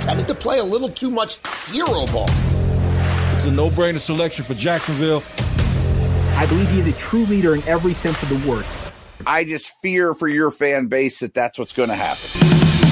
tended to play a little too much hero ball. It's a no brainer selection for Jacksonville. I believe he is a true leader in every sense of the word. I just fear for your fan base that that's what's going to happen.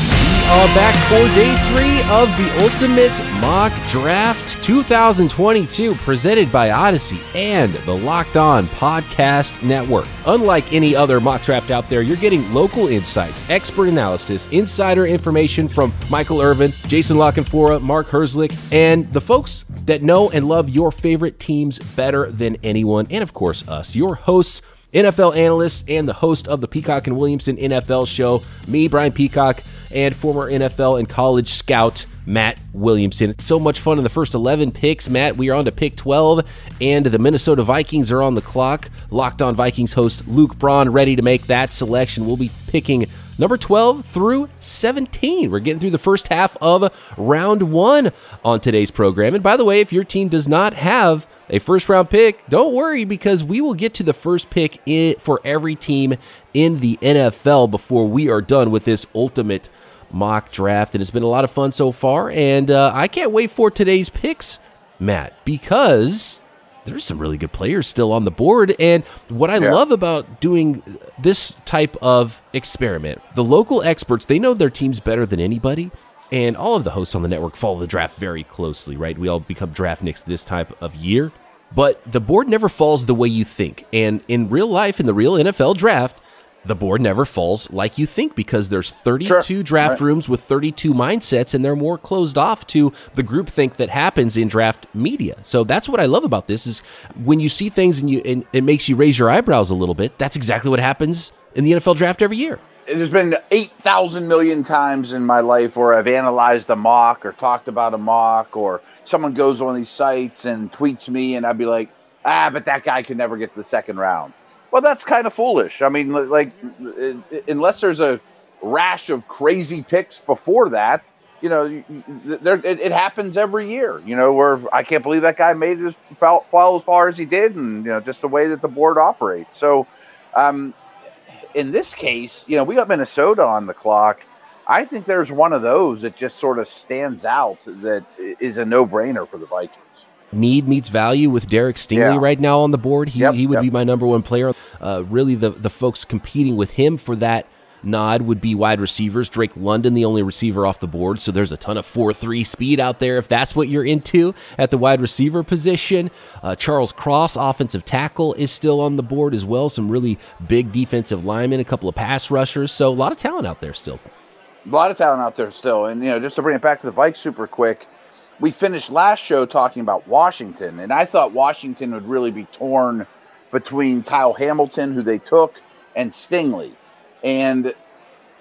Back for day three of the Ultimate Mock Draft 2022, presented by Odyssey and the Locked On Podcast Network. Unlike any other mock draft out there, you're getting local insights, expert analysis, insider information from Michael Irvin, Jason La Canfora, Mark Herzlich, and the folks that know and love your favorite teams better than anyone, and of course, us, your hosts. NFL analyst and the host of the Peacock and Williamson NFL show, me, Brian Peacock, and former NFL and college scout Matt Williamson. It's so much fun in the first 11 picks. Matt, we are on to pick 12, and the Minnesota Vikings are on the clock. Locked on Vikings host Luke Braun ready to make that selection. We'll be picking number 12 through 17. We're getting through the first half of round one on today's program. And by the way, if your team does not have a first round pick, don't worry because we will get to the first pick for every team in the NFL before we are done with this ultimate mock draft. And it's been a lot of fun so far. And uh, I can't wait for today's picks, Matt, because there's some really good players still on the board. And what I yeah. love about doing this type of experiment, the local experts, they know their teams better than anybody. And all of the hosts on the network follow the draft very closely, right? We all become draft nicks this type of year. But the board never falls the way you think. And in real life, in the real NFL draft, the board never falls like you think because there's 32 sure. draft right. rooms with 32 mindsets and they're more closed off to the group think that happens in draft media. So that's what I love about this is when you see things and you and it makes you raise your eyebrows a little bit. That's exactly what happens in the NFL draft every year. It has been 8,000 million times in my life where I've analyzed a mock or talked about a mock or someone goes on these sites and tweets me, and I'd be like, ah, but that guy could never get to the second round. Well, that's kind of foolish. I mean, like, unless there's a rash of crazy picks before that, you know, there, it, it, happens every year. You know, where I can't believe that guy made fall, fall as far as he did, and you know, just the way that the board operates. So, um, in this case, you know, we got Minnesota on the clock I think there's one of those that just sort of stands out that is a no brainer for the Vikings. Need meets value with Derek Stingley yeah. right now on the board. He, yep, he would yep. be my number one player. Uh, really, the, the folks competing with him for that nod would be wide receivers. Drake London, the only receiver off the board. So there's a ton of 4 3 speed out there if that's what you're into at the wide receiver position. Uh, Charles Cross, offensive tackle, is still on the board as well. Some really big defensive linemen, a couple of pass rushers. So a lot of talent out there still a lot of talent out there still. And you know, just to bring it back to the Vikes super quick, we finished last show talking about Washington, and I thought Washington would really be torn between Kyle Hamilton, who they took, and Stingley. And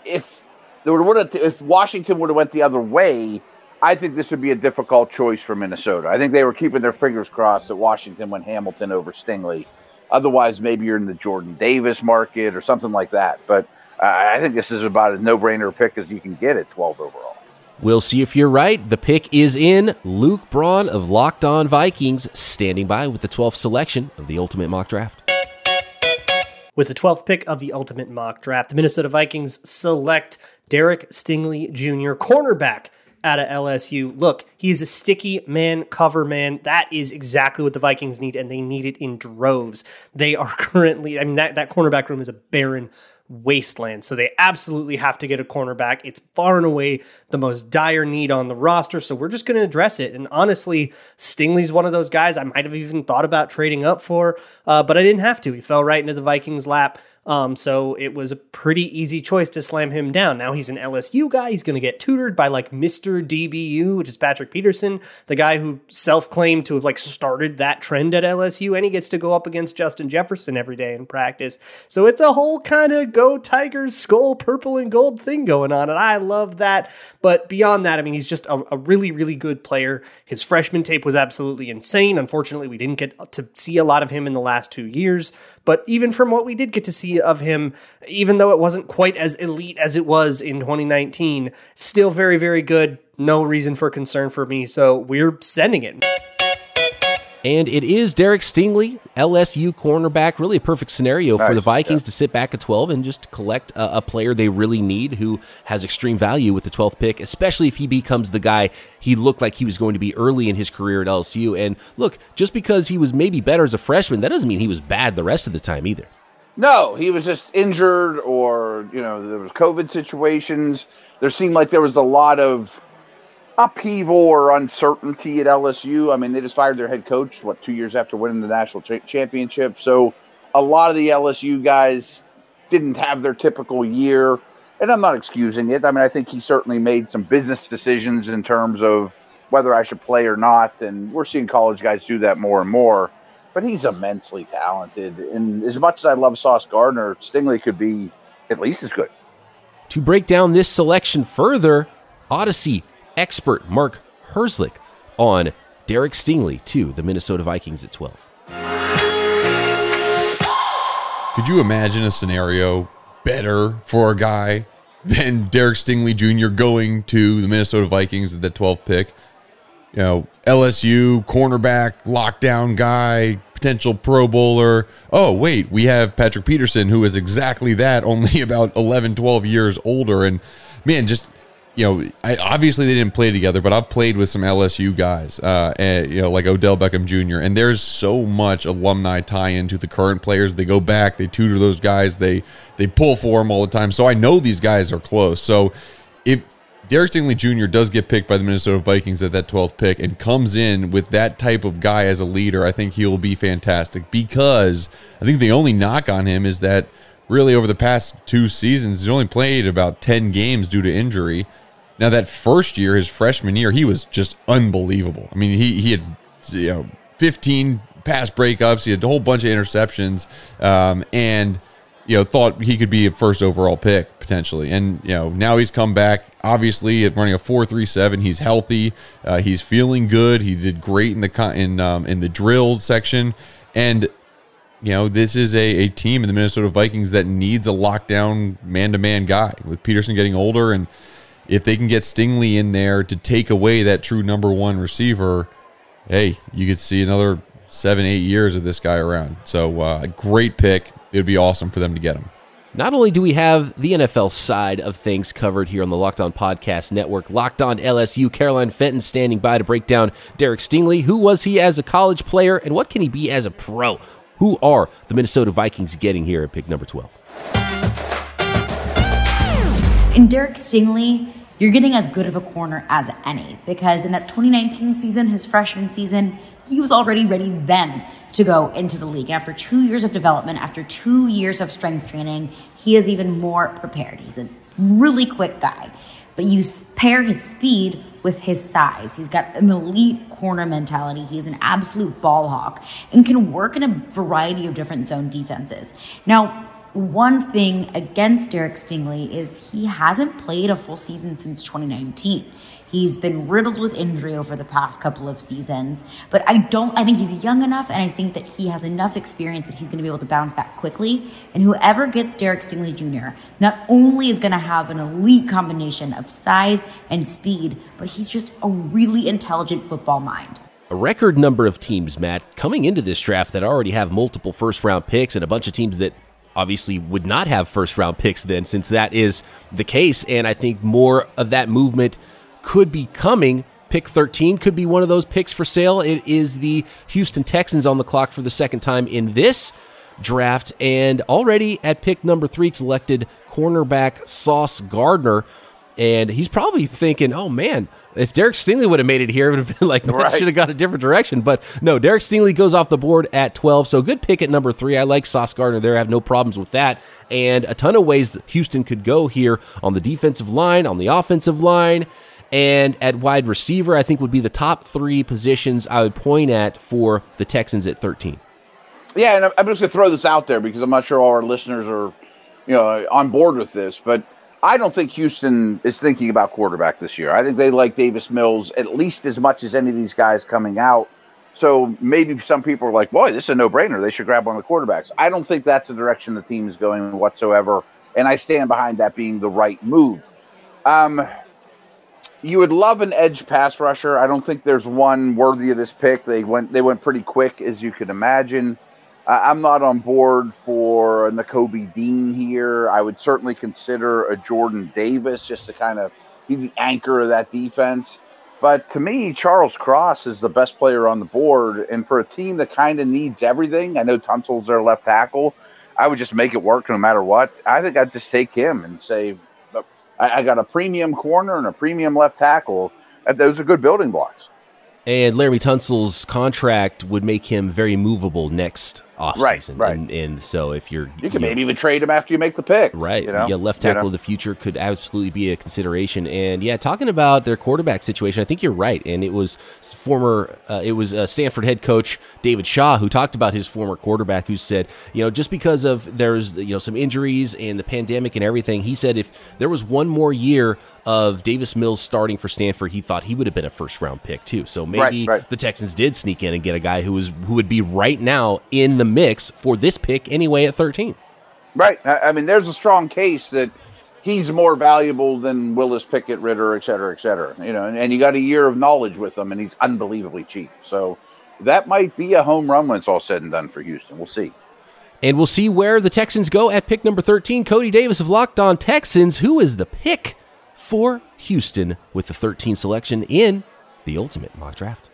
if there would have, if Washington would have went the other way, I think this would be a difficult choice for Minnesota. I think they were keeping their fingers crossed that Washington went Hamilton over Stingley. Otherwise, maybe you're in the Jordan Davis market or something like that. But I think this is about as no brainer pick as you can get at 12 overall. We'll see if you're right. The pick is in. Luke Braun of Locked On Vikings standing by with the 12th selection of the Ultimate Mock Draft. With the 12th pick of the Ultimate Mock Draft, the Minnesota Vikings select Derek Stingley Jr., cornerback out of LSU. Look, he's a sticky man, cover man. That is exactly what the Vikings need, and they need it in droves. They are currently, I mean, that, that cornerback room is a barren wasteland. So they absolutely have to get a cornerback. It's far and away the most dire need on the roster. So we're just going to address it. And honestly, Stingley's one of those guys I might have even thought about trading up for, uh, but I didn't have to. He fell right into the Vikings' lap. Um, so it was a pretty easy choice to slam him down. Now he's an LSU guy. He's going to get tutored by like Mr. DBU, which is Patrick Peterson, the guy who self-claimed to have like started that trend at LSU, and he gets to go up against Justin Jefferson every day in practice. So it's a whole kind of go Tigers skull purple and gold thing going on, and I love that. But beyond that, I mean, he's just a, a really, really good player. His freshman tape was absolutely insane. Unfortunately, we didn't get to see a lot of him in the last two years. But even from what we did get to see of him, even though it wasn't quite as elite as it was in 2019, still very, very good. No reason for concern for me. So we're sending it. And it is Derek Stingley, LSU cornerback. Really a perfect scenario nice, for the Vikings yeah. to sit back at 12 and just collect a, a, player they really need who has extreme value with the 12th pick, especially if he becomes the guy he looked like he was going to be early in his career at LSU. And look, just because he was maybe better as a freshman, that doesn't mean he was bad the rest of the time either. No, he was just injured or, you know, there was COVID situations. There seemed like there was a lot of upheaval or uncertainty at LSU. I mean, they just fired their head coach, what, two years after winning the national cha- championship. So a lot of the LSU guys didn't have their typical year. And I'm not excusing it. I mean, I think he certainly made some business decisions in terms of whether I should play or not. And we're seeing college guys do that more and more. But he's immensely talented. And as much as I love Sauce Gardner, Stingley could be at least as good. To break down this selection further, Odyssey expert Mark Herzlich on Derek Stingley to the Minnesota Vikings at 12. Could you imagine a scenario better for a guy than Derek Stingley Jr. going to the Minnesota Vikings at the 12th pick? You know, LSU cornerback, lockdown guy, potential Pro Bowler. Oh, wait, we have Patrick Peterson, who is exactly that, only about 11, 12 years older. And man, just you know, I, obviously they didn't play together, but I've played with some LSU guys, uh, and, you know, like Odell Beckham Jr. And there's so much alumni tie into the current players. They go back, they tutor those guys, they they pull for them all the time. So I know these guys are close. So if Derek Stingley Jr. does get picked by the Minnesota Vikings at that 12th pick and comes in with that type of guy as a leader, I think he'll be fantastic because I think the only knock on him is that really over the past two seasons, he's only played about 10 games due to injury. Now that first year, his freshman year, he was just unbelievable. I mean, he he had you know 15 pass breakups, he had a whole bunch of interceptions, um, and you know thought he could be a first overall pick potentially. And you know now he's come back. Obviously, running a four three seven, he's healthy, uh, he's feeling good. He did great in the in um, in the drill section, and you know, this is a, a team in the Minnesota Vikings that needs a lockdown man to man guy with Peterson getting older and if they can get Stingley in there to take away that true number one receiver, hey, you could see another seven, eight years of this guy around. So, uh, a great pick. It would be awesome for them to get him. Not only do we have the NFL side of things covered here on the Locked On Podcast Network, Locked On LSU, Caroline Fenton standing by to break down Derek Stingley. Who was he as a college player, and what can he be as a pro? Who are the Minnesota Vikings getting here at pick number 12? In Derek Stingley, you're getting as good of a corner as any because in that 2019 season, his freshman season, he was already ready then to go into the league. After two years of development, after two years of strength training, he is even more prepared. He's a really quick guy. But you pair his speed with his size. He's got an elite corner mentality. He's an absolute ball hawk and can work in a variety of different zone defenses. Now, one thing against Derek Stingley is he hasn't played a full season since 2019. He's been riddled with injury over the past couple of seasons, but I don't, I think he's young enough and I think that he has enough experience that he's going to be able to bounce back quickly. And whoever gets Derek Stingley Jr. not only is going to have an elite combination of size and speed, but he's just a really intelligent football mind a record number of teams, Matt, coming into this draft that already have multiple first round picks and a bunch of teams that obviously would not have first round picks then, since that is the case. And I think more of that movement could be coming. Pick 13 could be one of those picks for sale. It is the Houston Texans on the clock for the second time in this draft. And already at pick number three, selected cornerback Sauce Gardner. And he's probably thinking, oh man, if Derek Stingley would have made it here, it would have been like, man, Right. should have got a different direction. But no, Derek Stingley goes off the board at 12. So good pick at number three. I like Sauce Gardner there. I have no problems with that. And a ton of ways that Houston could go here on the defensive line, on the offensive line. And at wide receiver, I think would be the top three positions I would point at for the Texans at 13. Yeah, and I'm- I'm just going to throw this out there because I'm not sure all our listeners are, you know, on board with this. But I don't think Houston is thinking about quarterback this year. I think they like Davis Mills at least as much as any of these guys coming out. So maybe some people are like, "Boy, this is a no-brainer. They should grab one of the quarterbacks." I don't think that's the direction the team is going whatsoever, and I stand behind that being the right move. Um, you would love an edge pass rusher. I don't think there's one worthy of this pick. They went they went pretty quick, as you can imagine. I'm not on board for a Nakobe Dean here. I would certainly consider a Jordan Davis just to kind of be the anchor of that defense. But to me, Charles Cross is the best player on the board. And for a team that kind of needs everything, I know Tunsil's their left tackle. I would just make it work no matter what. I think I'd just take him and say, I, got a premium corner and a premium left tackle. Those are good building blocks. And Laremy Tunsil's contract would make him very movable next Right, right. And, and so if you're You can maybe even trade him after you make the pick. Right. You know? yeah, left You tackle know? of the future could absolutely be a consideration. And yeah, talking about their quarterback situation, I think you're right. And it was former, uh, it was uh, Stanford head coach David Shaw who talked about his former quarterback who said, you know, just because of there's, you know, some injuries and the pandemic and everything, he said if there was one more year of Davis Mills starting for Stanford, he thought he would have been a first round pick too. So maybe right. the Texans did sneak in and get a guy who was who would be right now in the mix for this pick anyway at 13. Right. I, mean, there's a strong case that he's more valuable than Willis Pickett, Ridder, et cetera, et cetera. You know, and, and you got a year of knowledge with him, and he's unbelievably cheap. So that might be a home run when it's all said and done for Houston. We'll see. And we'll see where the Texans go at pick number 13. Cody Davis of Locked On Texans. Who is the pick for Houston with the 13 selection in the ultimate mock draft?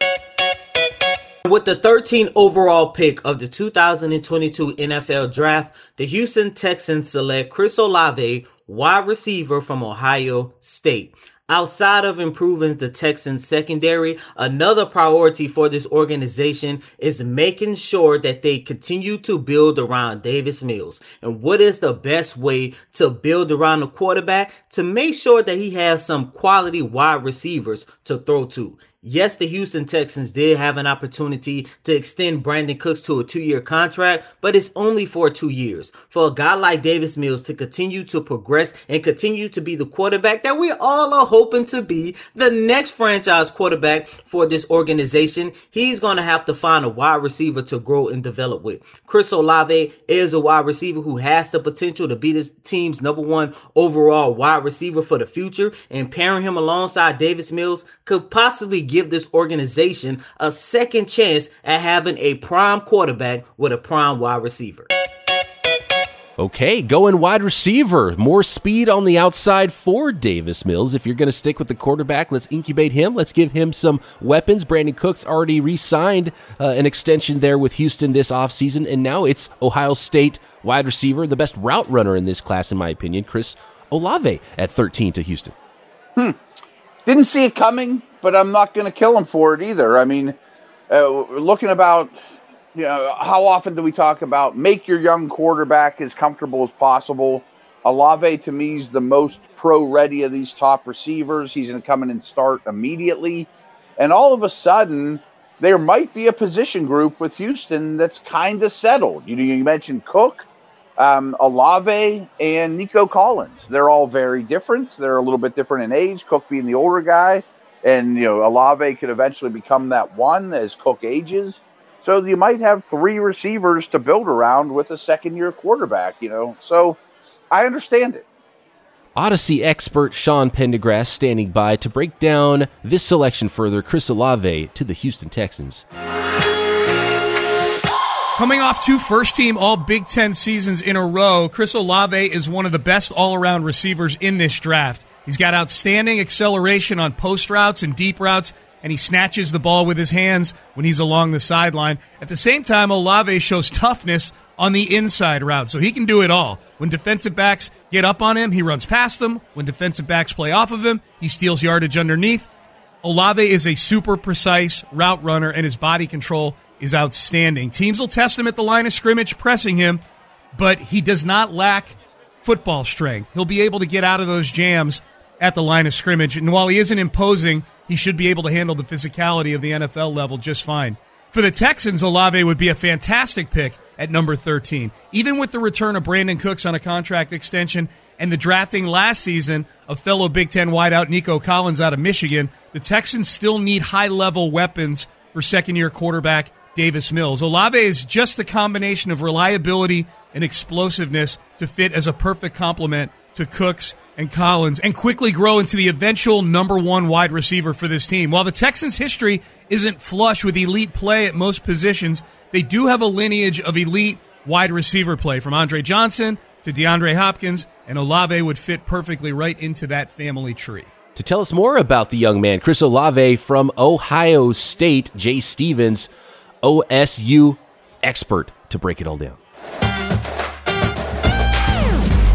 With the 13th overall pick of the 2022 NFL Draft, the Houston Texans select Chris Olave, wide receiver from Ohio State. Outside of improving the Texans secondary, another priority for this organization is making sure that they continue to build around Davis Mills. And what is the best way to build around the quarterback? To make sure that he has some quality wide receivers to throw to. Yes, the Houston Texans did have an opportunity to extend Brandin Cooks to a two year contract, but it's only for two years. For a guy like Davis Mills to continue to progress and continue to be the quarterback that we all are hoping to be, the next franchise quarterback for this organization, he's going to have to find a wide receiver to grow and develop with. Chris Olave is a wide receiver who has the potential to be this team's number one overall wide receiver for the future, and pairing him alongside Davis Mills could possibly give this organization a second chance at having a prime quarterback with a prime wide receiver. Okay, going wide receiver. More speed on the outside for Davis Mills. If you're going to stick with the quarterback, let's incubate him. Let's give him some weapons. Brandin Cooks already re signed uh, an extension there with Houston this offseason, and now it's Ohio State wide receiver, the best route runner in this class, in my opinion, Chris Olave at 13 to Houston. Hmm. Didn't see it coming, but I'm not going to kill him for it either. I mean, uh, looking about, you know, how often do we talk about make your young quarterback as comfortable as possible? Olave to me is the most pro ready of these top receivers. He's going to come in and start immediately. And all of a sudden, there might be a position group with Houston that's kind of settled. You know, you mentioned Cook, um, Olave, and Nico Collins. They're all very different. They're a little bit different in age. Cook being the older guy, and you know Olave could eventually become that one as Cook ages. So you might have three receivers to build around with a second-year quarterback. You know, so I understand it. Odyssey expert Sean Pendergast standing by to break down this selection further. Chris Olave to the Houston Texans. Coming off two first team All Big Ten seasons in a row, Chris Olave is one of the best all around receivers in this draft. He's got outstanding acceleration on post routes and deep routes, and he snatches the ball with his hands when he's along the sideline. At the same time, Olave shows toughness on the inside route. So he can do it all. When defensive backs get up on him, he runs past them. When defensive backs play off of him, he steals yardage underneath. Olave is a super precise route runner, and his body control is outstanding. Teams will test him at the line of scrimmage, pressing him, but he does not lack football strength. He'll be able to get out of those jams at the line of scrimmage. And while he isn't imposing, he should be able to handle the physicality of the NFL level just fine. For the Texans, Olave would be a fantastic pick at number 13. Even with the return of Brandin Cooks on a contract extension and the drafting last season of fellow Big Ten wideout Nico Collins out of Michigan, the Texans still need high level weapons for second year quarterback Davis Mills. Olave is just the combination of reliability and explosiveness to fit as a perfect complement to Cooks and Collins and quickly grow into the eventual number one wide receiver for this team. While the Texans' history isn't flush with elite play at most positions, they do have a lineage of elite wide receiver play from Andre Johnson to DeAndre Hopkins, and Olave would fit perfectly right into that family tree. To tell us more about the young man, Chris Olave from Ohio State, Jay Stevens, OSU expert, to break it all down.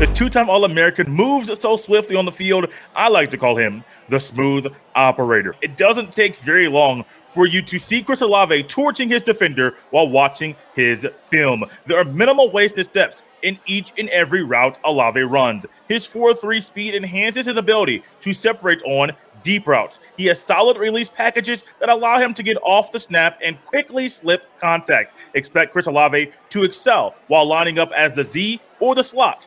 The two time All American moves so swiftly on the field, I like to call him the smooth operator. It doesn't take very long for you to see Chris Olave torching his defender while watching his film. There are minimal wasted steps in each and every route Olave runs. His 4 3 speed enhances his ability to separate on deep routes. He has solid release packages that allow him to get off the snap and quickly slip contact. Expect Chris Olave to excel while lining up as the Z or the slot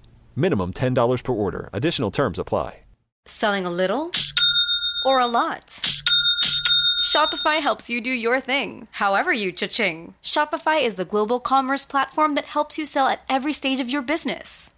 Minimum $10 per order. Additional terms apply. Selling a little or a lot? Shopify helps you do your thing, however you cha-ching. Shopify is the global commerce platform that helps you sell at every stage of your business.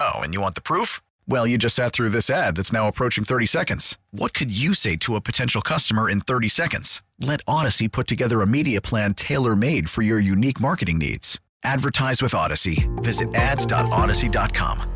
Oh, and you want the proof? Well, you just sat through this ad that's now approaching 30 seconds. What could you say to a potential customer in 30 seconds? Let Odyssey put together a media plan tailor made for your unique marketing needs. Advertise with Odyssey. Visit ads.odyssey.com.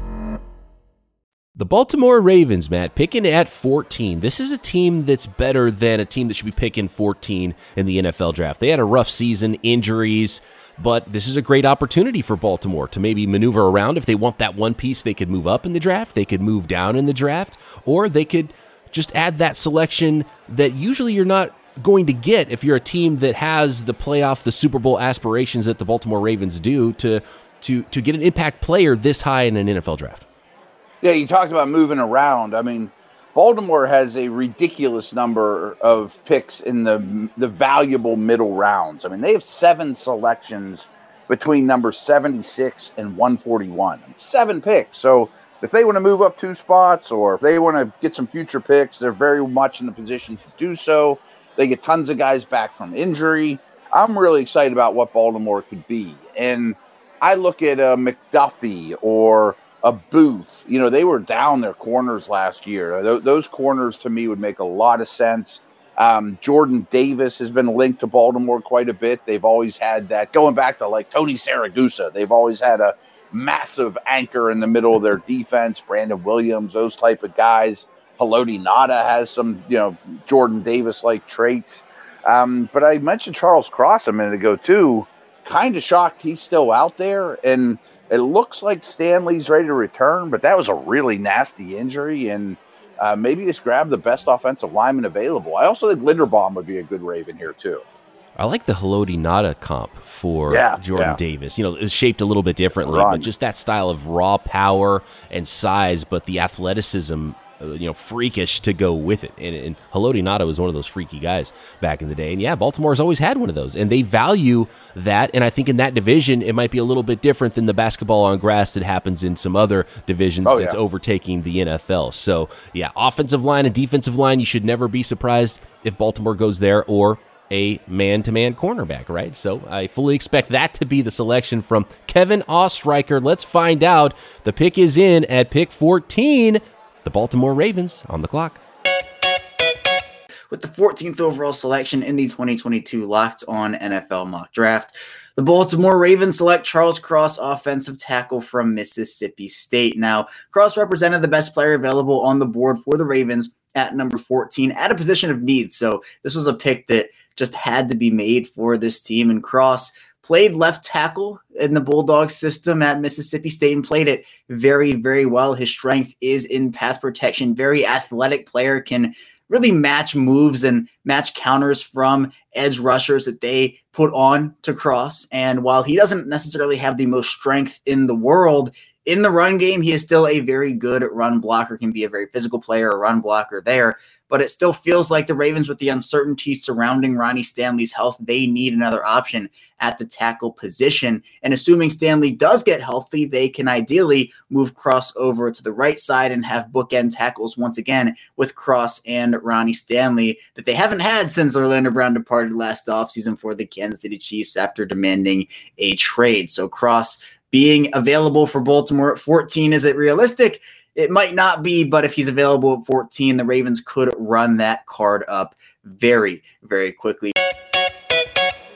The Baltimore Ravens, Matt, picking at 14. This is a team that's better than a team that should be picking 14 in the NFL draft. They had a rough season, injuries, but this is a great opportunity for Baltimore to maybe maneuver around. If they want that one piece, they could move up in the draft, they could move down in the draft, or they could just add that selection that usually you're not going to get if you're a team that has the playoff, the Super Bowl aspirations that the Baltimore Ravens do to to to get an impact player this high in an NFL draft. Yeah, you talked about moving around. I mean, Baltimore has a ridiculous number of picks in the the valuable middle rounds. I mean, they have seven selections between number 76 and 141. Seven picks. So if they want to move up two spots or if they want to get some future picks, they're very much in the position to do so. They get tons of guys back from injury. I'm really excited about what Baltimore could be. And I look at a McDuffie or a Booth. You know, they were down their corners last year. Th- those corners to me would make a lot of sense. Um, Jordan Davis has been linked to Baltimore quite a bit. They've always had that going back to like Tony Siragusa. They've always had a massive anchor in the middle of their defense. Brandon Williams, those type of guys. Haloti Ngata has some, you know, Jordan Davis like traits. Um, but I mentioned Charles Cross a minute ago too. Kind of shocked he's still out there, and it looks like Stanley's ready to return. But that was a really nasty injury, and uh, maybe just grab the best offensive lineman available. I also think Linderbaum would be a good Raven here too. I like the Haloti Ngata comp for Yeah, Jordan yeah. Davis. You know, it's shaped a little bit differently, Run. but just that style of raw power and size, but the athleticism, Uh, you know, freakish to go with it. And, and Haloti Ngata was one of those freaky guys back in the day. And yeah, Baltimore's always had one of those, and they value that. And I think in that division, it might be a little bit different than the basketball on grass that happens in some other divisions Oh, that's yeah. overtaking the NFL. So yeah, offensive line and defensive line, you should never be surprised if Baltimore goes there or a man-to-man cornerback, right? So I fully expect that to be the selection from Kevin Ostreicher. Let's find out. The pick is in at pick 14. The Baltimore Ravens on the clock. with the 14th overall selection in the 2022 Locked On NFL Mock Draft. The Baltimore Ravens select Charles Cross, offensive tackle from Mississippi State. Now, Cross represented the best player available on the board for the Ravens at number 14 at a position of need. So, this was a pick that just had to be made for this team. And Cross played left tackle in the Bulldog system at Mississippi State and played it very, very well. His strength is in pass protection, very athletic player, can really match moves and match counters from edge rushers that they put on to cross. And while he doesn't necessarily have the most strength in the world in the run game, he is still a very good run blocker, can be a very physical player, a run blocker there. But it still feels like the Ravens, with the uncertainty surrounding Ronnie Stanley's health, they need another option at the tackle position. And assuming Stanley does get healthy, they can ideally move Cross over to the right side and have bookend tackles once again with Cross and Ronnie Stanley that they haven't had since Orlando Brown departed last offseason for the Kansas City Chiefs after demanding a trade. So Cross being available for Baltimore at 14, is it realistic? It might not be, but if he's available at 14, the Ravens could run that card up very, very quickly.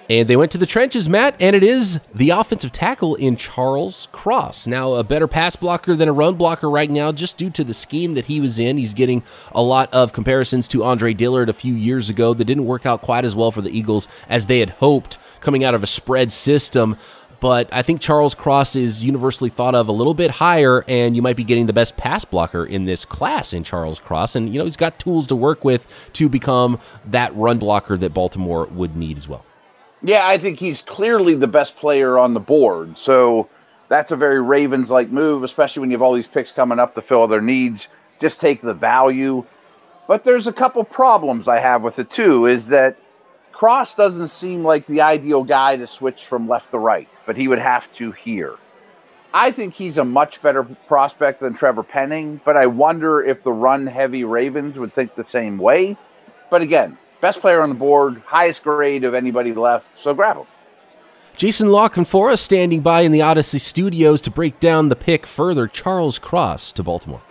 And they went to the trenches, Matt, and it is the offensive tackle in Charles Cross. Now, a better pass blocker than a run blocker right now, just due to the scheme that he was in. He's getting a lot of comparisons to Andre Dillard a few years ago that didn't work out quite as well for the Eagles as they had hoped coming out of a spread system. But I think Charles Cross is universally thought of a little bit higher, and you might be getting the best pass blocker in this class in Charles Cross. And, you know, he's got tools to work with to become that run blocker that Baltimore would need as well. Yeah, I think he's clearly the best player on the board. So that's a very Ravens like move, especially when you have all these picks coming up to fill their needs. Just take the value. But there's a couple problems I have with it too is that Cross doesn't seem like the ideal guy to switch from left to right, but he would have to here. I think he's a much better prospect than Trevor Penning, but I wonder if the run heavy Ravens would think the same way. But again, best player on the board, highest grade of anybody left, so grab him. Jason La Canfora standing by in the Odyssey studios to break down the pick further. Charles Cross to Baltimore.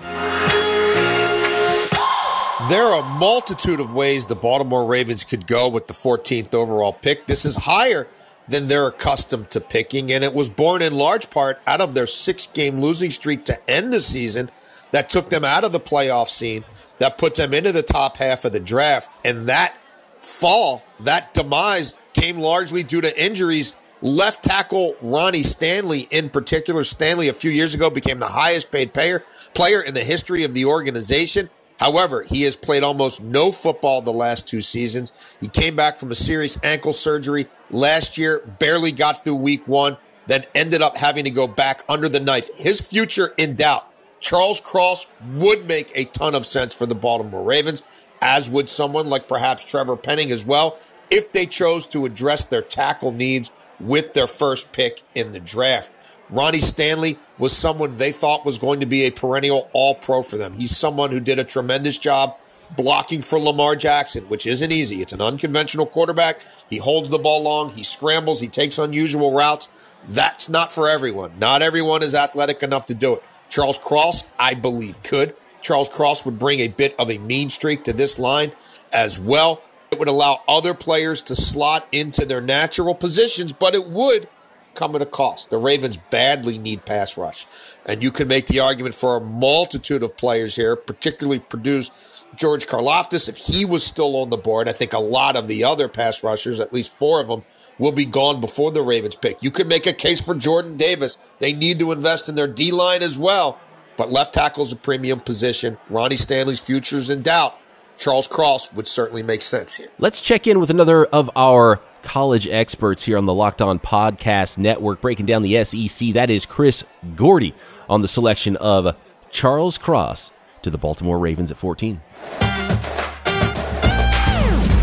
There are a multitude of ways the Baltimore Ravens could go with the 14th overall pick. This is higher than they're accustomed to picking, and it was born in large part out of their six game losing streak to end the season that took them out of the playoff scene, that put them into the top half of the draft. And that fall, that demise came largely due to injuries. Left tackle Ronnie Stanley, in particular, Stanley a few years ago became the highest paid player, player in the history of the organization. However, he has played almost no football the last two seasons. He came back from a serious ankle surgery last year, barely got through week one, then ended up having to go back under the knife. His future in doubt. Charles Cross would make a ton of sense for the Baltimore Ravens, as would someone like perhaps Trevor Penning as well, if they chose to address their tackle needs with their first pick in the draft. Ronnie Stanley was someone they thought was going to be a perennial all pro for them. He's someone who did a tremendous job blocking for Lamar Jackson, which isn't easy. It's an unconventional quarterback. He holds the ball long, he scrambles, he takes unusual routes. That's not for everyone. Not everyone is athletic enough to do it. Charles Cross, I believe, could. Charles Cross would bring a bit of a mean streak to this line as well. It would allow other players to slot into their natural positions, but it would come at a cost. The Ravens badly need pass rush. And you can make the argument for a multitude of players here, particularly Purdue's George Karlaftis. If he was still on the board, I think a lot of the other pass rushers, at least four of them, will be gone before the Ravens pick. You can make a case for Jordan Davis. They need to invest in their D line as well. But left tackle is a premium position. Ronnie Stanley's future is in doubt. Charles Cross would certainly make sense here. Let's check in with another of our college experts here on the Locked On Podcast Network, breaking down the SEC. That is Chris Gordy on the selection of Charles Cross to the Baltimore Ravens at 14.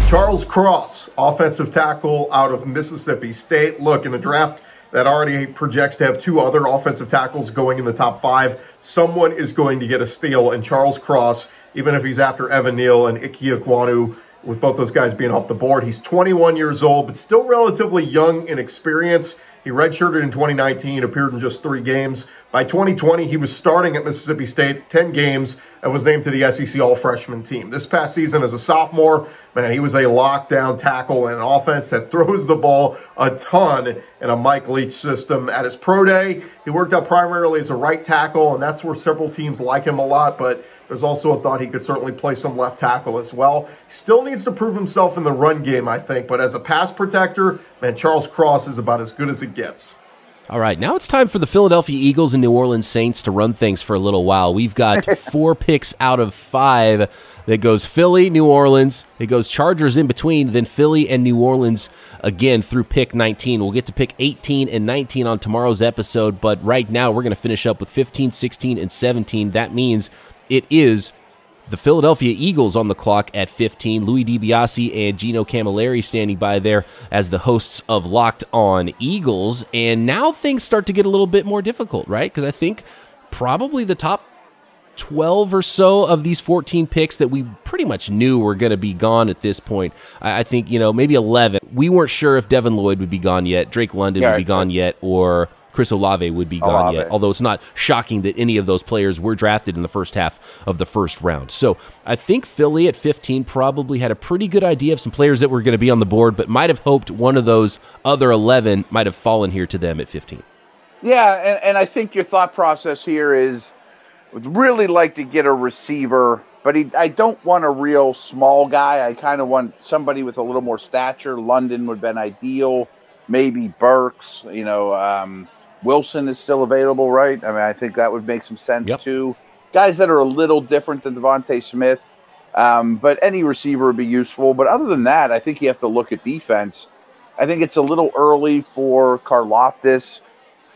Charles Cross, offensive tackle out of Mississippi State. Look, in the draft that already projects to have two other offensive tackles going in the top five, someone is going to get a steal, and Charles Cross, even if he's after Evan Neal and Ike Ekwonu, with both those guys being off the board. He's 21 years old, but still relatively young in experience. He redshirted in 2019, appeared in just three games. By 2020, he was starting at Mississippi State 10 games and was named to the SEC All Freshman team. This past season, as a sophomore, man, he was a lockdown tackle and an offense that throws the ball a ton in a Mike Leach system. At his pro day, he worked out primarily as a right tackle, and that's where several teams like him a lot, but there's also a thought he could certainly play some left tackle as well. He still needs to prove himself in the run game, I think, but as a pass protector, man, Charles Cross is about as good as it gets. All right, now it's time for the Philadelphia Eagles and New Orleans Saints to run things for a little while. We've got four picks out of five that goes Philly, New Orleans. It goes Chargers in between, then Philly and New Orleans again through pick 19. We'll get to pick 18 and 19 on tomorrow's episode, but right now we're going to finish up with 15, 16, and 17. That means it is the Philadelphia Eagles on the clock at 15. Louis DiBiase and Gino Camilleri standing by there as the hosts of Locked On Eagles. And now things start to get a little bit more difficult, right? Because I think probably the top 12 or so of these 14 picks that we pretty much knew were going to be gone at this point. I, I, think, you know, maybe 11. We weren't sure if Devin Lloyd would be gone yet, Drake London yeah, would be gone yet, or Chris Olave would be gone Olave. yet. Although it's not shocking that any of those players were drafted in the first half of the first round. So I think Philly at 15 probably had a pretty good idea of some players that were going to be on the board, but might have hoped one of those other 11 might have fallen here to them at 15. Yeah, and, and I think your thought process here is would really like to get a receiver, but he, I don't want a real small guy. I kind of want somebody with a little more stature. London would have been ideal. Maybe Burks, you know. Um, Wilson is still available, right? I mean, I think that would make some sense yep. too. Guys that are a little different than DeVonta Smith, um, but any receiver would be useful. But other than that, I think you have to look at defense. I think it's a little early for Karlaftis.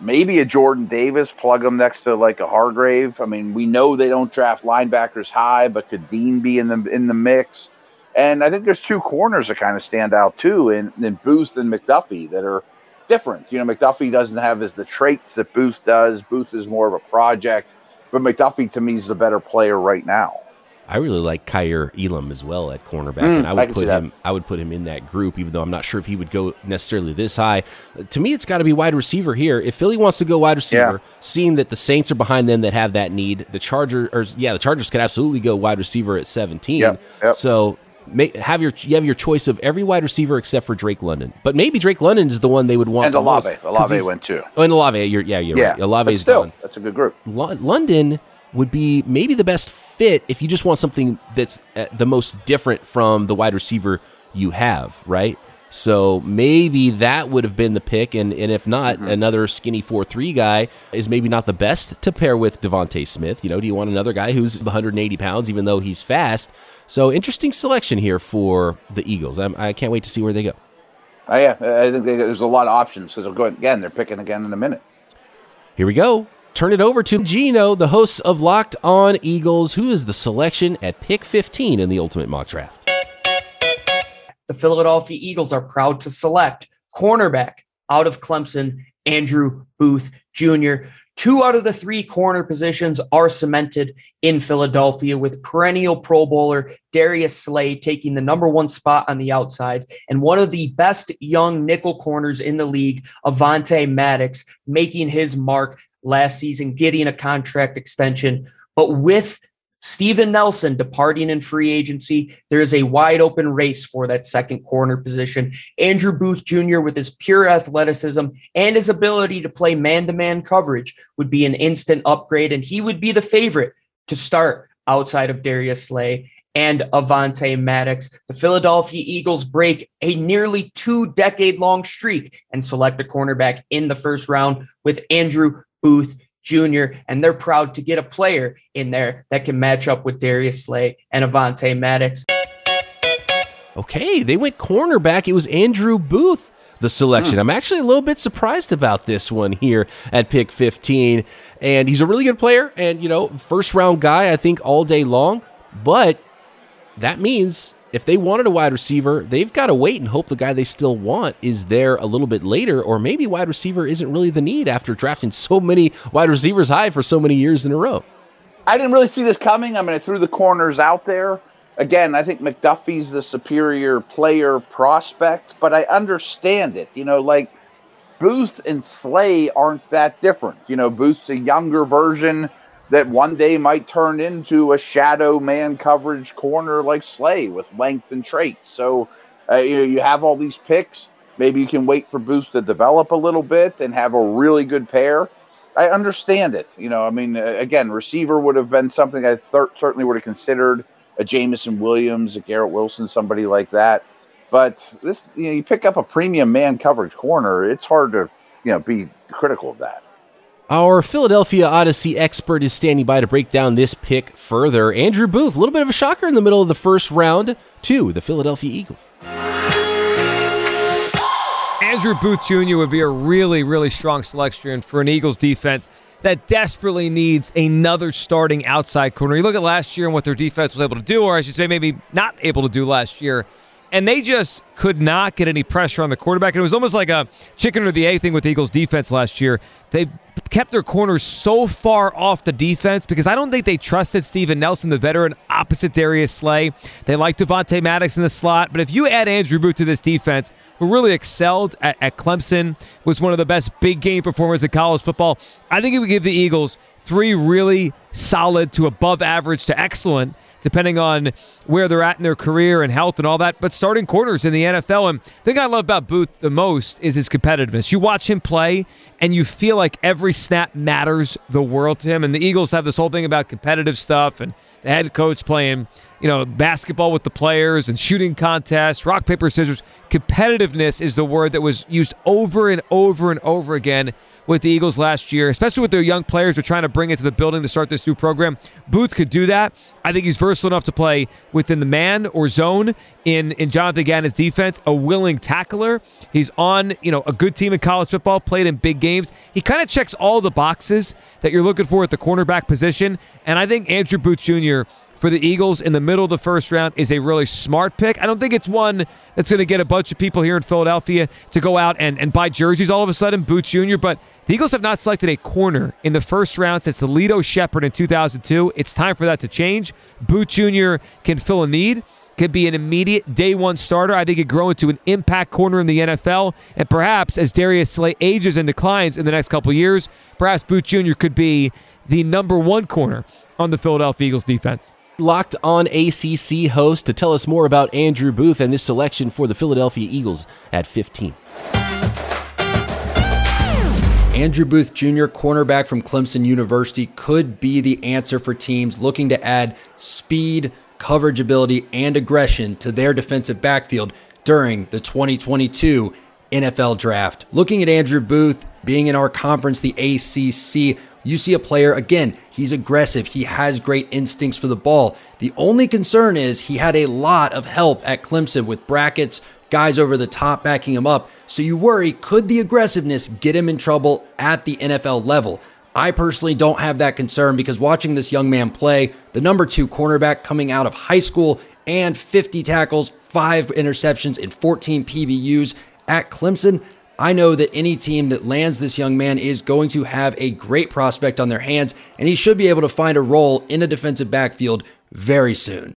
Maybe a Jordan Davis, plug him next to like a Hargrave. I mean, we know they don't draft linebackers high, but could Dean be in the in the mix? And I think there's two corners that kind of stand out too, in, in Booth and McDuffie that are different. You know, McDuffie doesn't have as the traits that Booth does. Booth is more of a project, but McDuffie to me is the better player right now. I really like Kaiir Elam as well at cornerback, mm, and I would I put him. I would put him in that group, even though I'm not sure if he would go necessarily this high. To me, it's got to be wide receiver here. If Philly wants to go wide receiver, yeah. seeing that the Saints are behind them that have that need, the Chargers, or yeah, the Chargers could absolutely go wide receiver at 17. Yep, yep. So Make, have your you have your choice of every wide receiver except for Drake London. But maybe Drake London is the one they would want. And Olave, Olave went too. Oh, and Olave, you're, yeah, you're yeah. right. Olave's still, gone. That's a good group. L- London would be maybe the best fit if you just want something that's uh, the most different from the wide receiver you have, right? So maybe that would have been the pick, and, and if not, mm-hmm. another skinny four three guy is maybe not the best to pair with DeVonta Smith. You know, do you want another guy who's 180 pounds, even though he's fast? So interesting selection here for the Eagles. I'm, I can not wait to see where they go. Oh, yeah, I think they, there's a lot of options because they're going again. They're picking again in a minute. Here we go. Turn it over to Gino, the host of Locked On Eagles, who is the selection at pick 15 in the Ultimate Mock Draft. the Philadelphia Eagles are proud to select cornerback out of Clemson, Andrew Booth Jr. Two out of the three corner positions are cemented in Philadelphia, with perennial Pro Bowler Darius Slay taking the number one spot on the outside, and one of the best young nickel corners in the league, Avonte Maddox, making his mark last season, getting a contract extension. But with Steven Nelson departing in free agency. There is a wide open race for that second corner position. Andrew Booth Jr., with his pure athleticism and his ability to play man to man coverage, would be an instant upgrade, and he would be the favorite to start outside of Darius Slay and Avonte Maddox. The Philadelphia Eagles break a nearly two decade long streak and select a cornerback in the first round with Andrew Booth Jr., and they're proud to get a player in there that can match up with Darius Slay and Avonte Maddox. Okay, they went cornerback. It was Andrew Booth, the selection. Hmm. I'm actually a little bit surprised about this one here at pick 15. And he's a really good player and, you know, first round guy, I think, all day long. But that means if they wanted a wide receiver, they've got to wait and hope the guy they still want is there a little bit later, or maybe wide receiver isn't really the need after drafting so many wide receivers high for so many years in a row. I didn't really see this coming. I mean, I threw the corners out there. Again, I think McDuffie's the superior player prospect, but I understand it. You know, like Booth and Slay aren't that different. You know, Booth's a younger version that one day might turn into a shadow man coverage corner like Slay with length and traits. So uh, you, you have all these picks. Maybe you can wait for Booth to develop a little bit and have a really good pair. I understand it. You know, I mean, uh, again, receiver would have been something I th- certainly would have considered a Jameson Williams, a Garrett Wilson, somebody like that. But this, you know, you pick up a premium man coverage corner, it's hard to, you know, be critical of that. Our Philadelphia Odyssey expert is standing by to break down this pick further. Andrew Booth, a little bit of a shocker in the middle of the first round to the Philadelphia Eagles. Andrew Booth Jr. would be a really, really strong selection for an Eagles defense that desperately needs another starting outside corner. You look at last year and what their defense was able to do, or I should say, maybe not able to do last year. And they just could not get any pressure on the quarterback. And it was almost like a chicken or the egg thing with the Eagles defense last year. They kept their corners so far off the defense because I don't think they trusted Steven Nelson, the veteran, opposite Darius Slay. They like Devontae Maddox in the slot. But if you add Andrew Booth to this defense, who really excelled at, at Clemson, was one of the best big game performers in college football, I think it would give the Eagles three really solid to above average to excellent depending on where they're at in their career and health and all that. But starting corners in the NFL, and the thing I love about Booth the most is his competitiveness. You watch him play, and you feel like every snap matters the world to him. And the Eagles have this whole thing about competitive stuff and the head coach playing, you know, basketball with the players and shooting contests, rock, paper, scissors. Competitiveness is the word that was used over and over and over again with the Eagles last year, especially with their young players who are trying to bring into the building to start this new program. Booth could do that. I think he's versatile enough to play within the man or zone in, in Jonathan Gannon's defense, a willing tackler. He's on, you know, a good team in college football, played in big games. He kind of checks all the boxes that you're looking for at the cornerback position. And I think Andrew Booth Jr for the Eagles in the middle of the first round is a really smart pick. I don't think it's one that's going to get a bunch of people here in Philadelphia to go out and, and buy jerseys all of a sudden, Booth Jr., but the Eagles have not selected a corner in the first round since Lito Shepard in 2002. It's time for that to change. Booth Jr. can fill a need, could be an immediate day one starter. I think could grow into an impact corner in the NFL. And perhaps as Darius Slay ages and declines in the next couple years, perhaps Booth Jr. could be the number one corner on the Philadelphia Eagles defense. Locked on ACC host to tell us more about Andrew Booth and this selection for the Philadelphia Eagles at 15. Andrew Booth Jr., cornerback from Clemson University, could be the answer for teams looking to add speed, coverage ability, and aggression to their defensive backfield during the 2022 NFL Draft. Looking at Andrew Booth being in our conference, the ACC, you see a player, again, he's aggressive. He has great instincts for the ball. The only concern is he had a lot of help at Clemson with brackets, guys over the top backing him up. So you worry, could the aggressiveness get him in trouble at the NFL level? I personally don't have that concern because watching this young man play, the number two cornerback coming out of high school and 50 tackles, five interceptions and 14 PBUs at Clemson. I know that any team that lands this young man is going to have a great prospect on their hands, and he should be able to find a role in a defensive backfield very soon.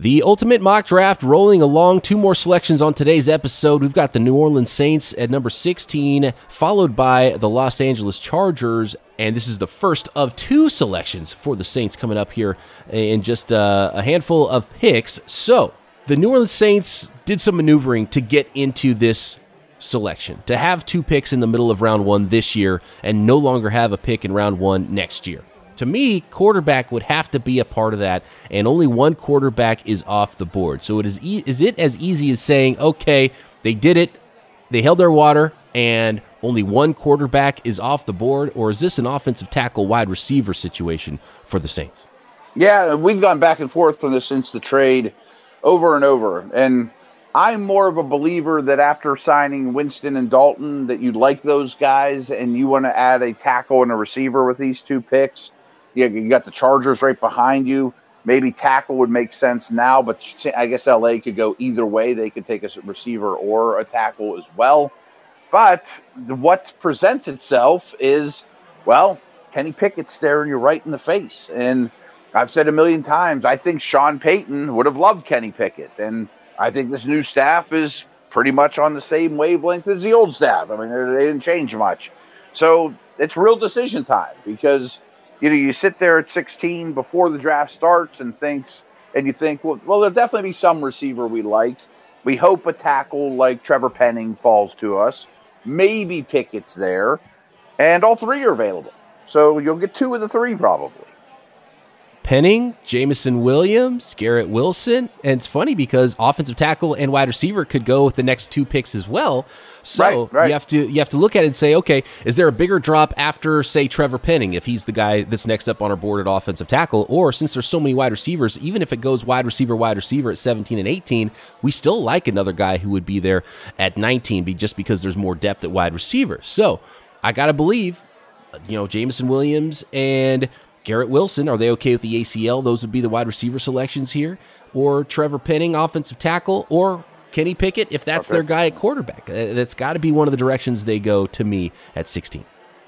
The ultimate mock draft rolling along. Two more selections on today's episode. We've got the New Orleans Saints at number 16, followed by the Los Angeles Chargers. And this is the first of two selections for the Saints coming up here in just uh, a handful of picks. So the New Orleans Saints did some maneuvering to get into this selection, to have two picks in the middle of round one this year and no longer have a pick in round one next year. To me, quarterback would have to be a part of that, and only one quarterback is off the board. So it is e- is it as easy as saying, okay, they did it, they held their water, and only one quarterback is off the board, or is this an offensive tackle wide receiver situation for the Saints? Yeah, we've gone back and forth on this since the trade over and over. And I'm more of a believer that after signing Winston and Dalton, that you like those guys and you want to add a tackle and a receiver with these two picks. You, you got the Chargers right behind you. Maybe tackle would make sense now, but I guess LA could go either way. They could take a receiver or a tackle as well. But what presents itself is, well, Kenny Pickett's staring you right in the face. And I've said a million times, I think Sean Payton would have loved Kenny Pickett. And I think this new staff is pretty much on the same wavelength as the old staff. I mean, they didn't change much. So it's real decision time because you know you sit there at 16 before the draft starts and thinks and you think well, well there'll definitely be some receiver we like. We hope a tackle like Trevor Penning falls to us. Maybe Pickett's there, and all three are available. So you'll get two of the three probably. Penning, Jameson Williams, Garrett Wilson. And it's funny because offensive tackle and wide receiver could go with the next two picks as well. So right, right. you have to you have to look at it and say, okay, is there a bigger drop after, say, Trevor Penning, if he's the guy that's next up on our board at offensive tackle, or since there's so many wide receivers, even if it goes wide receiver, wide receiver at 17 and 18, we still like another guy who would be there at 19, be just because there's more depth at wide receiver. So I gotta believe, you know, Jameson Williams and Garrett Wilson, are they okay with the ACL? Those would be the wide receiver selections here. Or Trevor Penning, offensive tackle, or Kenny Pickett, if that's okay. their guy at quarterback. Uh, that's got to be one of the directions they go to me at 16.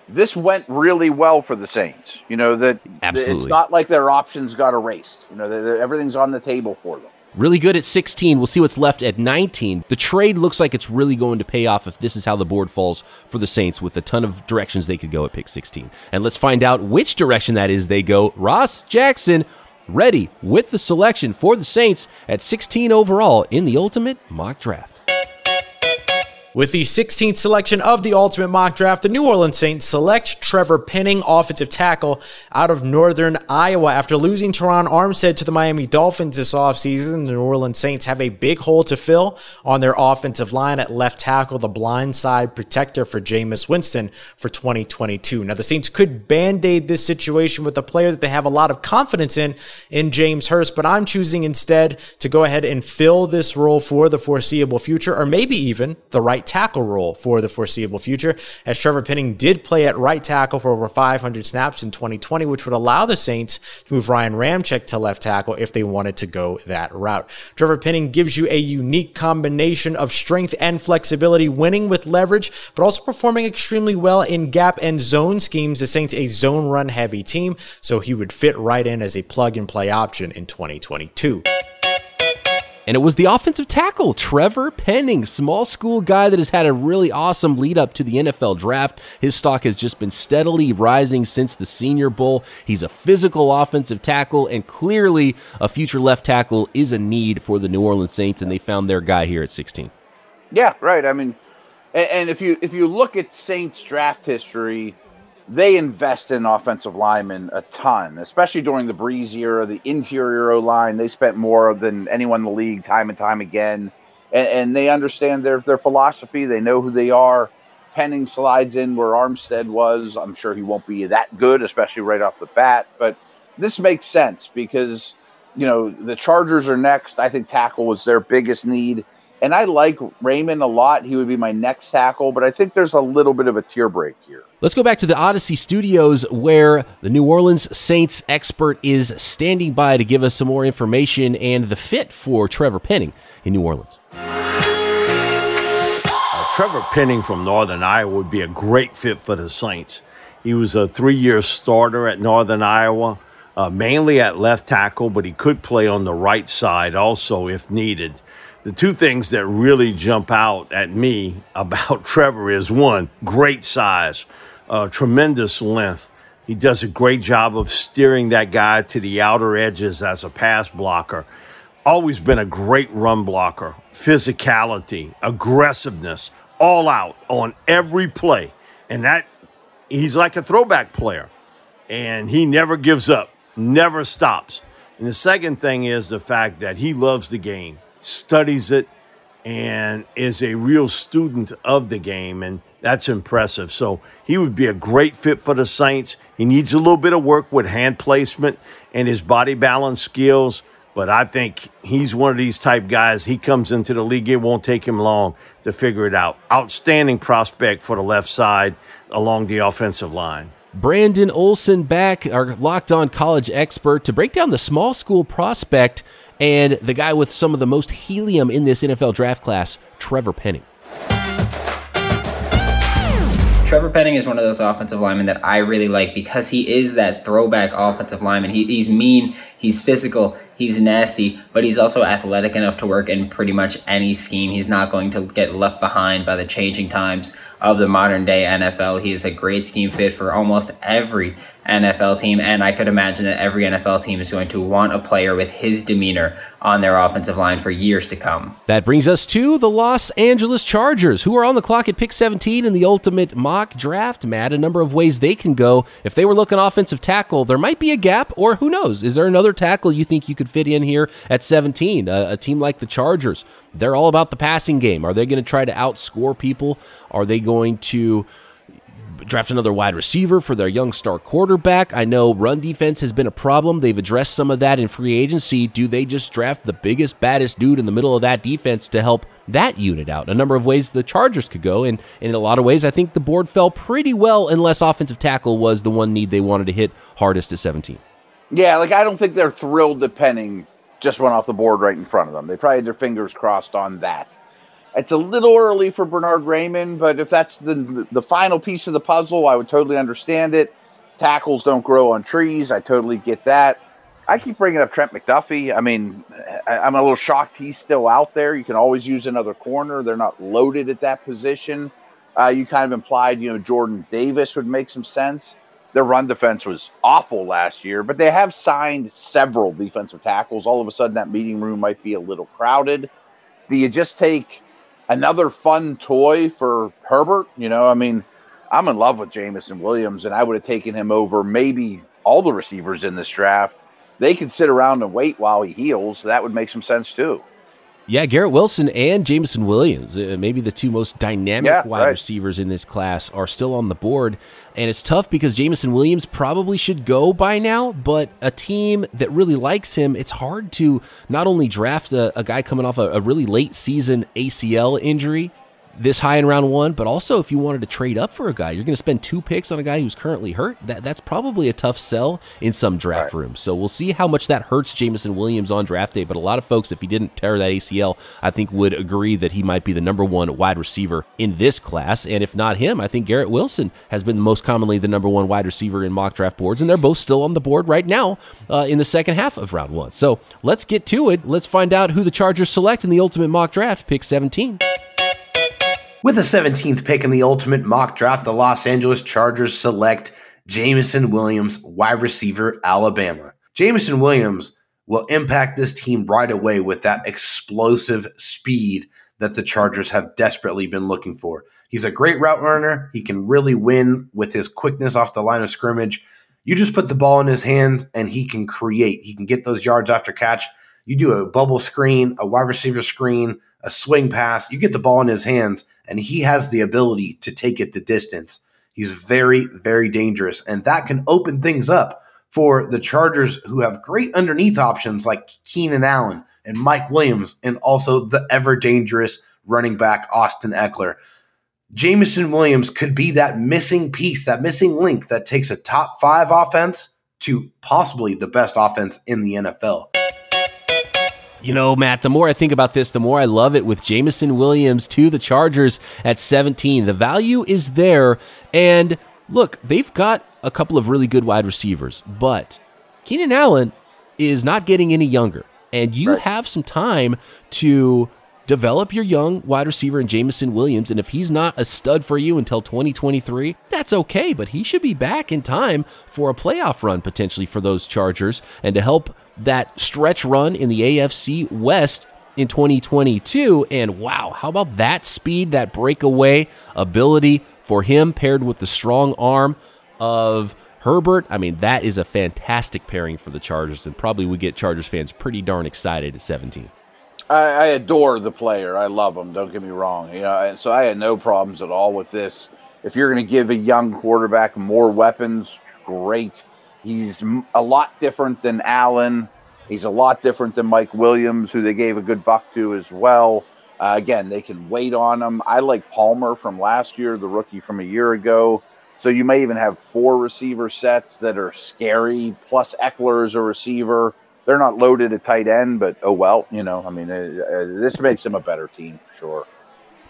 This went really well for the Saints. You know, that it's not like their options got erased. You know, they're, they're, everything's on the table for them. Really good at 16. We'll see what's left at 19. The trade looks like it's really going to pay off if this is how the board falls for the Saints with a ton of directions they could go at pick 16. And let's find out which direction that is they go. Ross Jackson ready with the selection for the Saints at 16 overall in the ultimate mock draft. With the 16th selection of the Ultimate Mock Draft, the New Orleans Saints select Trevor Penning, offensive tackle out of Northern Iowa. After losing Terron Armstead to the Miami Dolphins this offseason, the New Orleans Saints have a big hole to fill on their offensive line at left tackle, the blindside protector for Jameis Winston for 2022. Now, the Saints could band aid this situation with a player that they have a lot of confidence in, in James Hurst, but I'm choosing instead to go ahead and fill this role for the foreseeable future, or maybe even the right right tackle role for the foreseeable future, as Trevor Penning did play at right tackle for over 500 snaps in 2020, which would allow the Saints to move Ryan Ramczyk to left tackle if they wanted to go that route. Trevor Penning gives you a unique combination of strength and flexibility, winning with leverage, but also performing extremely well in gap and zone schemes. The Saints a zone run heavy team, so he would fit right in as a plug and play option in 2022. And it was the offensive tackle, Trevor Penning, small school guy that has had a really awesome lead up to the NFL draft. His stock has just been steadily rising since the Senior Bowl. He's a physical offensive tackle, and clearly a future left tackle is a need for the New Orleans Saints, and they found their guy here at 16. Yeah, right. I mean, and if you if you look at Saints draft history, they invest in offensive linemen a ton, especially during the Brees era, the interior O line. They spent more than anyone in the league time and time again. And, and, they understand their, their philosophy. They know who they are. Penning slides in where Armstead was. I'm sure he won't be that good, especially right off the bat. But this makes sense because, you know, the Chargers are next. I think tackle was their biggest need. And I like Raimann a lot. He would be my next tackle, but I think there's a little bit of a tier break here. Let's go back to the Odyssey Studios where the New Orleans Saints expert is standing by to give us some more information and the fit for Trevor Penning in New Orleans. Trevor Penning from Northern Iowa would be a great fit for the Saints. He was a three year starter at Northern Iowa, uh, mainly at left tackle, but he could play on the right side also if needed. The two things that really jump out at me about Trevor is one, great size, uh, tremendous length. He does a great job of steering that guy to the outer edges as a pass blocker. Always been a great run blocker, physicality, aggressiveness, all out on every play. And that he's like a throwback player. And he never gives up, never stops. And the second thing is the fact that he loves the game, studies it, and is a real student of the game. And that's impressive. So he would be a great fit for the Saints. He needs a little bit of work with hand placement and his body balance skills. But I think he's one of these type guys. He comes into the league, it won't take him long to figure it out. Outstanding prospect for the left side along the offensive line. Brandon Olson back, our locked on college expert, to break down the small school prospect and the guy with some of the most helium in this NFL draft class, Trevor Penning. Trevor Penning is one of those offensive linemen that I really like because he is that throwback offensive lineman. He, he's mean, he's physical, he's nasty, but he's also athletic enough to work in pretty much any scheme. He's not going to get left behind by the changing times of the modern day NFL. He is a great scheme fit for almost every NFL team, and I could imagine that every NFL team is going to want a player with his demeanor on their offensive line for years to come. That brings us to the Los Angeles Chargers, who are on the clock at pick 17 in the ultimate mock draft. Matt, a number of ways they can go. If they were looking offensive tackle, there might be a gap, or who knows? Is there another tackle you think you could fit in here at 17? A, a team like the Chargers, they're all about the passing game. Are they going to try to outscore people? Are they going to draft another wide receiver for their young star quarterback. I know run defense has been a problem. They've addressed some of that in free agency. Do they just draft the biggest, baddest dude in the middle of that defense to help that unit out? A number of ways the Chargers could go, and, in a lot of ways, I think the board fell pretty well unless offensive tackle was the one need they wanted to hit hardest at 17. Yeah, like I don't think they're thrilled that Penning just went off the board right in front of them. They probably had their fingers crossed on that. It's a little early for Bernhard Raimann, but if that's the the final piece of the puzzle, I would totally understand it. Tackles don't grow on trees. I totally get that. I keep bringing up Trent McDuffie. I mean, I, am a little shocked he's still out there. You can always use another corner. They're not loaded at that position. Uh, you kind of implied, you know, Jordan Davis would make some sense. Their run defense was awful last year, but they have signed several defensive tackles. All of a sudden, that meeting room might be a little crowded. Do you just take another fun toy for Herbert. You know, I mean, I'm in love with Jameson Williams, and I would have taken him over maybe all the receivers in this draft. They could sit around and wait while he heals. That would make some sense too. Yeah, Garrett Wilson and Jameson Williams, uh, maybe the two most dynamic yeah, wide right. receivers in this class, are still on the board. And it's tough because Jameson Williams probably should go by now, but a team that really likes him, it's hard to not only draft a, a guy coming off a, a really late season ACL injury this high in round one, but also if you wanted to trade up for a guy, you're going to spend two picks on a guy who's currently hurt. That that's probably a tough sell in some draft right. rooms. So we'll see how much that hurts Jameson Williams on draft day. But a lot of folks, if he didn't tear that ACL, I think would agree that he might be the number one wide receiver in this class. And if not him, I think Garrett Wilson has been most commonly the number one wide receiver in mock draft boards, and they're both still on the board right now uh, in the second half of round one. So let's get to it. Let's find out who the Chargers select in the ultimate mock draft, pick 17. With the 17th pick in the ultimate mock draft, the Los Angeles Chargers select Jameson Williams, wide receiver, Alabama. Jameson Williams will impact this team right away with that explosive speed that the Chargers have desperately been looking for. He's a great route runner. He can really win with his quickness off the line of scrimmage. You just put the ball in his hands and he can create. He can get those yards after catch. You do a bubble screen, a wide receiver screen, a swing pass, you get the ball in his hands and he has the ability to take it the distance. He's very, very dangerous, and that can open things up for the Chargers, who have great underneath options like Keenan Allen, and Mike Williams, and also the ever dangerous running back Austin Ekeler. Jameson Williams could be that missing piece, that missing link that takes a top five offense to possibly the best offense in the NFL. You know, Matt, the more I think about this, the more I love it with Jameson Williams to the Chargers at 17. The value is there. And look, they've got a couple of really good wide receivers, but Keenan Allen is not getting any younger. And you right. have some time to develop your young wide receiver in Jameson Williams. And if he's not a stud for you until 2023, that's okay. But he should be back in time for a playoff run potentially for those Chargers and to help that stretch run in the AFC West in 2022. And wow, how about that speed, that breakaway ability for him paired with the strong arm of Herbert? I mean, that is a fantastic pairing for the Chargers and probably would get Chargers fans pretty darn excited at 17. I, I adore the player. I love him. Don't get me wrong. You know, and so I had no problems at all with this. If you're going to give a young quarterback more weapons, great. He's a lot different than Allen. He's a lot different than Mike Williams, who they gave a good buck to as well. Uh, again, they can wait on him. I like Palmer from last year, the rookie from a year ago. So you may even have four receiver sets that are scary, plus Ekeler is a receiver. They're not loaded at tight end, but oh well, you know. I mean, uh, uh, this makes them a better team for sure.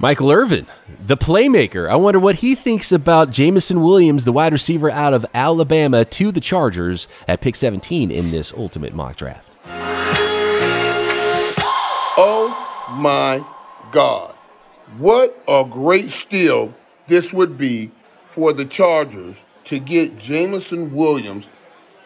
Michael Irvin, the playmaker. I wonder what he thinks about Jameson Williams, the wide receiver out of Alabama, to the Chargers at pick 17 in this ultimate mock draft. Oh my God. What a great steal this would be for the Chargers to get Jameson Williams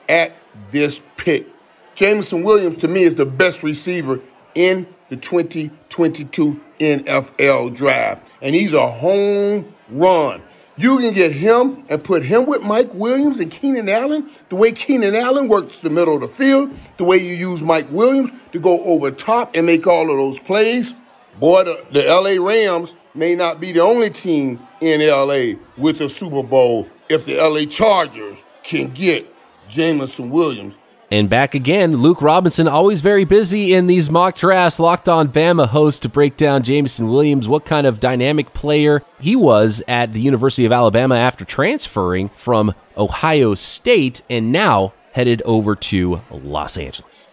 at this pick. Jameson Williams, to me, is the best receiver in the 2022 NFL draft. And he's a home run. You can get him and put him with Mike Williams and Keenan Allen, the way Keenan Allen works the middle of the field, the way you use Mike Williams to go over top and make all of those plays. Boy, the, the LA Rams may not be the only team in LA with a Super Bowl if the LA Chargers can get Jameson Williams and back again, Luke Robinson, always very busy in these mock drafts. Locked on Bama host to break down Jameson Williams, what kind of dynamic player he was at the University of Alabama after transferring from Ohio State and now headed over to Los Angeles.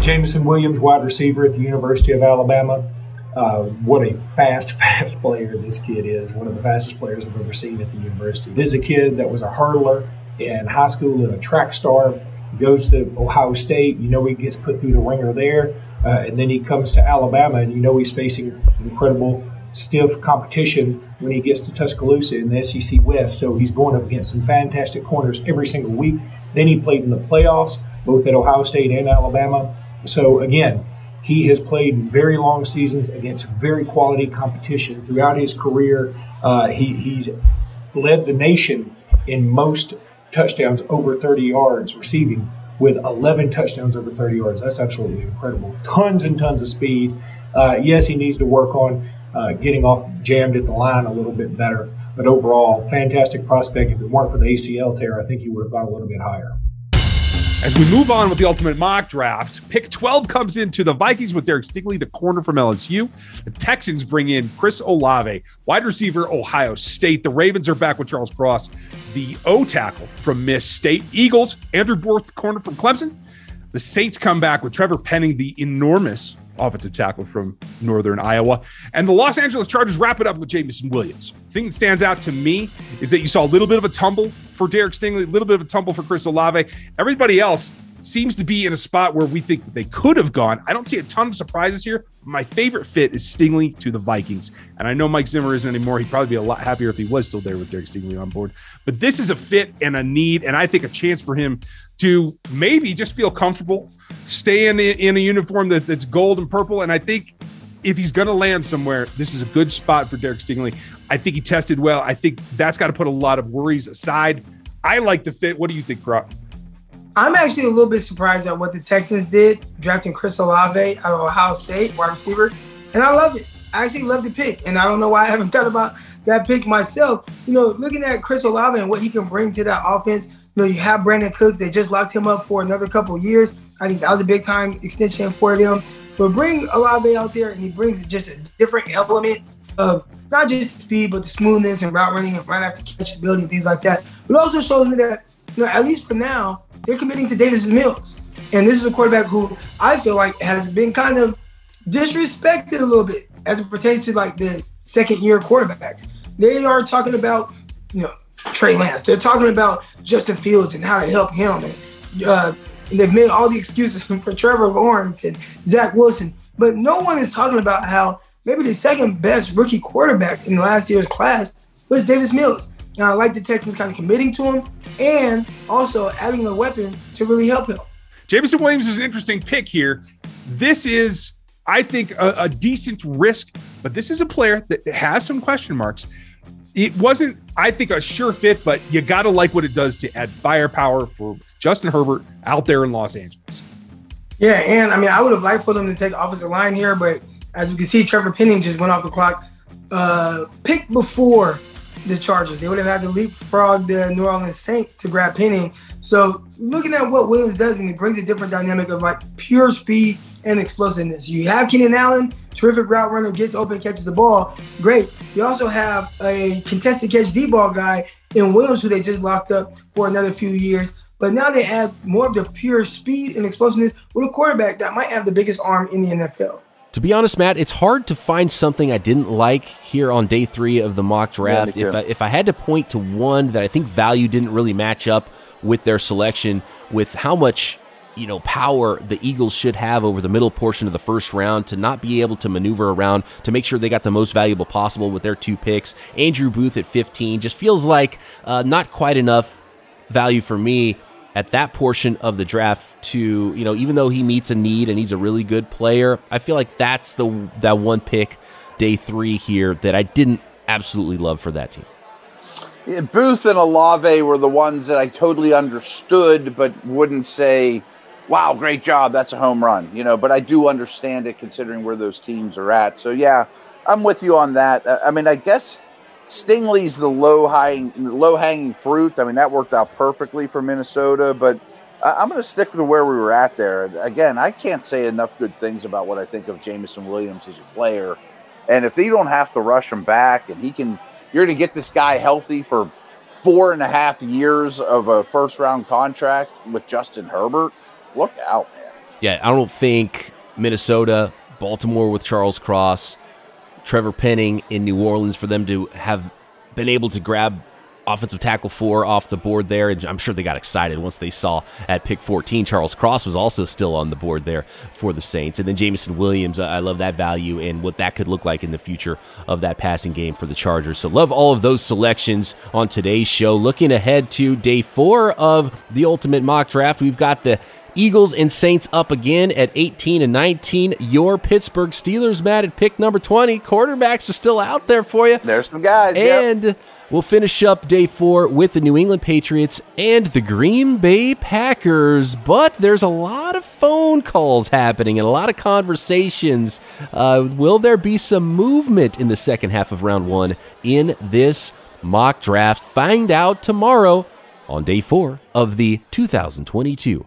Jameson Williams, wide receiver at the University of Alabama. Uh, what a fast, fast player this kid is. One of the fastest players I've ever seen at the university. This is a kid that was a hurdler in high school and a track star. He goes to Ohio State. You know he gets put through the ringer there. Uh, and then he comes to Alabama, and you know he's facing incredible stiff competition when he gets to Tuscaloosa in the SEC West. So he's going up against some fantastic corners every single week. Then he played in the playoffs, both at Ohio State and Alabama. So again, he has played very long seasons against very quality competition throughout his career. Uh, he, he's led the nation in most touchdowns over 30 yards receiving with 11 touchdowns over 30 yards. That's absolutely incredible. Tons and tons of speed. Uh, yes, he needs to work on uh, getting off jammed at the line a little bit better. But overall, fantastic prospect. If it weren't for the ACL tear, I think he would have gone a little bit higher. As we move on with the ultimate mock draft, pick 12 comes into the Vikings with Derek Stingley, the corner from LSU. The Texans bring in Chris Olave, wide receiver, Ohio State. The Ravens are back with Charles Cross, the O tackle from Miss State. Eagles, Andrew Booth, corner from Clemson. The Saints come back with Trevor Penning, the enormous offensive tackle from Northern Iowa. And the Los Angeles Chargers wrap it up with Jameson Williams. The thing that stands out to me is that you saw a little bit of a tumble for Derek Stingley, a little bit of a tumble for Chris Olave. Everybody else seems to be in a spot where we think they could have gone. I don't see a ton of surprises here. My favorite fit is Stingley to the Vikings. And I know Mike Zimmer isn't anymore. He'd probably be a lot happier if he was still there with Derek Stingley on board. But this is a fit and a need, and I think a chance for him to maybe just feel comfortable, stay in, a uniform that, that's gold and purple. And I think if he's going to land somewhere, this is a good spot for Derek Stingley. I think he tested well. I think that's got to put a lot of worries aside. I like the fit. What do you think, Croc? I'm actually a little bit surprised at what the Texans did, drafting Chris Olave out of Ohio State, wide receiver. And I love it. I actually love the pick. And I don't know why I haven't thought about that pick myself. You know, looking at Chris Olave and what he can bring to that offense, know, you have Brandin Cooks. They just locked him up for another couple years. I think that was a big time extension for them. But bring Olave out there, and he brings just a different element of not just speed, but the smoothness and route running and right after catch and things like that. But also shows me that, you know, at least for now, they're committing to Davis Mills. And this is a quarterback who I feel like has been kind of disrespected a little bit as it pertains to like the second year quarterbacks. They are talking about, you know, Trey Lance. They're talking about Justin Fields and how to help him. And, uh, and they've made all the excuses for Trevor Lawrence and Zach Wilson. But no one is talking about how maybe the second best rookie quarterback in last year's class was Davis Mills. Now, I like the Texans kind of committing to him and also adding a weapon to really help him. Jameson Williams is an interesting pick here. This is, I think, a, a decent risk, but this is a player that has some question marks. It wasn't, I think, a sure fit, but you got to like what it does to add firepower for Justin Herbert out there in Los Angeles. Yeah, and I mean, I would have liked for them to take offensive line here, but as you can see, Trevor Penning just went off the clock. Uh, picked before the Chargers. They would have had to leapfrog the New Orleans Saints to grab Penning. So looking at what Williams does, and it brings a different dynamic of like pure speed and explosiveness. You have Keenan Allen, terrific route runner, gets open, catches the ball. Great. You also have a contested catch D ball guy in Williams, who they just locked up for another few years. But now they add more of the pure speed and explosiveness with a quarterback that might have the biggest arm in the NFL. To be honest, Matt, it's hard to find something I didn't like here on day three of the mock draft. Yeah, if, I, if I had to point to one that I think value didn't really match up with their selection, with how much you know power the Eagles should have over the middle portion of the first round to not be able to maneuver around to make sure they got the most valuable possible with their two picks. Andrew Booth at 15 just feels like uh, not quite enough value for me at that portion of the draft to you know even though he meets a need and he's a really good player i feel like that's the that one pick day three here that i didn't absolutely love for that team Booth and Olave were the ones that I totally understood, but wouldn't say, "Wow, great job, that's a home run." You know, but I do understand it considering where those teams are at. So yeah, I'm with you on that. Uh, I mean, I guess Stingley's the low hanging low hanging fruit. I mean, that worked out perfectly for Minnesota, but I'm going to stick to where we were at there. Again, I can't say enough good things about what I think of Jameson Williams as a player. And if they don't have to rush him back, and he can, you're going to get this guy healthy for four and a half years of a first round contract with Justin Herbert. Look out, man. yeah i don't think minnesota baltimore with charles cross trevor penning in new orleans for them to have been able to grab offensive tackle four off the board there. And I'm sure they got excited once they saw at pick 14 Charles Cross was also still on the board there for the Saints. And then Jameson Williams, I love that value and what that could look like in the future of that passing game for the Chargers. So love all of those selections on today's show. Looking ahead to day four of the Ultimate Mock Draft, we've got the Eagles and Saints up again at 18 and 19. Your Pittsburgh Steelers, Matt, at pick number 20. Quarterbacks are still out there for you. There's some guys. yep. And we'll finish up day four with the New England Patriots and the Green Bay Packers. But there's a lot of phone calls happening and a lot of conversations. Uh, will there be some movement in the second half of round one in this mock draft? Find out tomorrow on day four of the 2022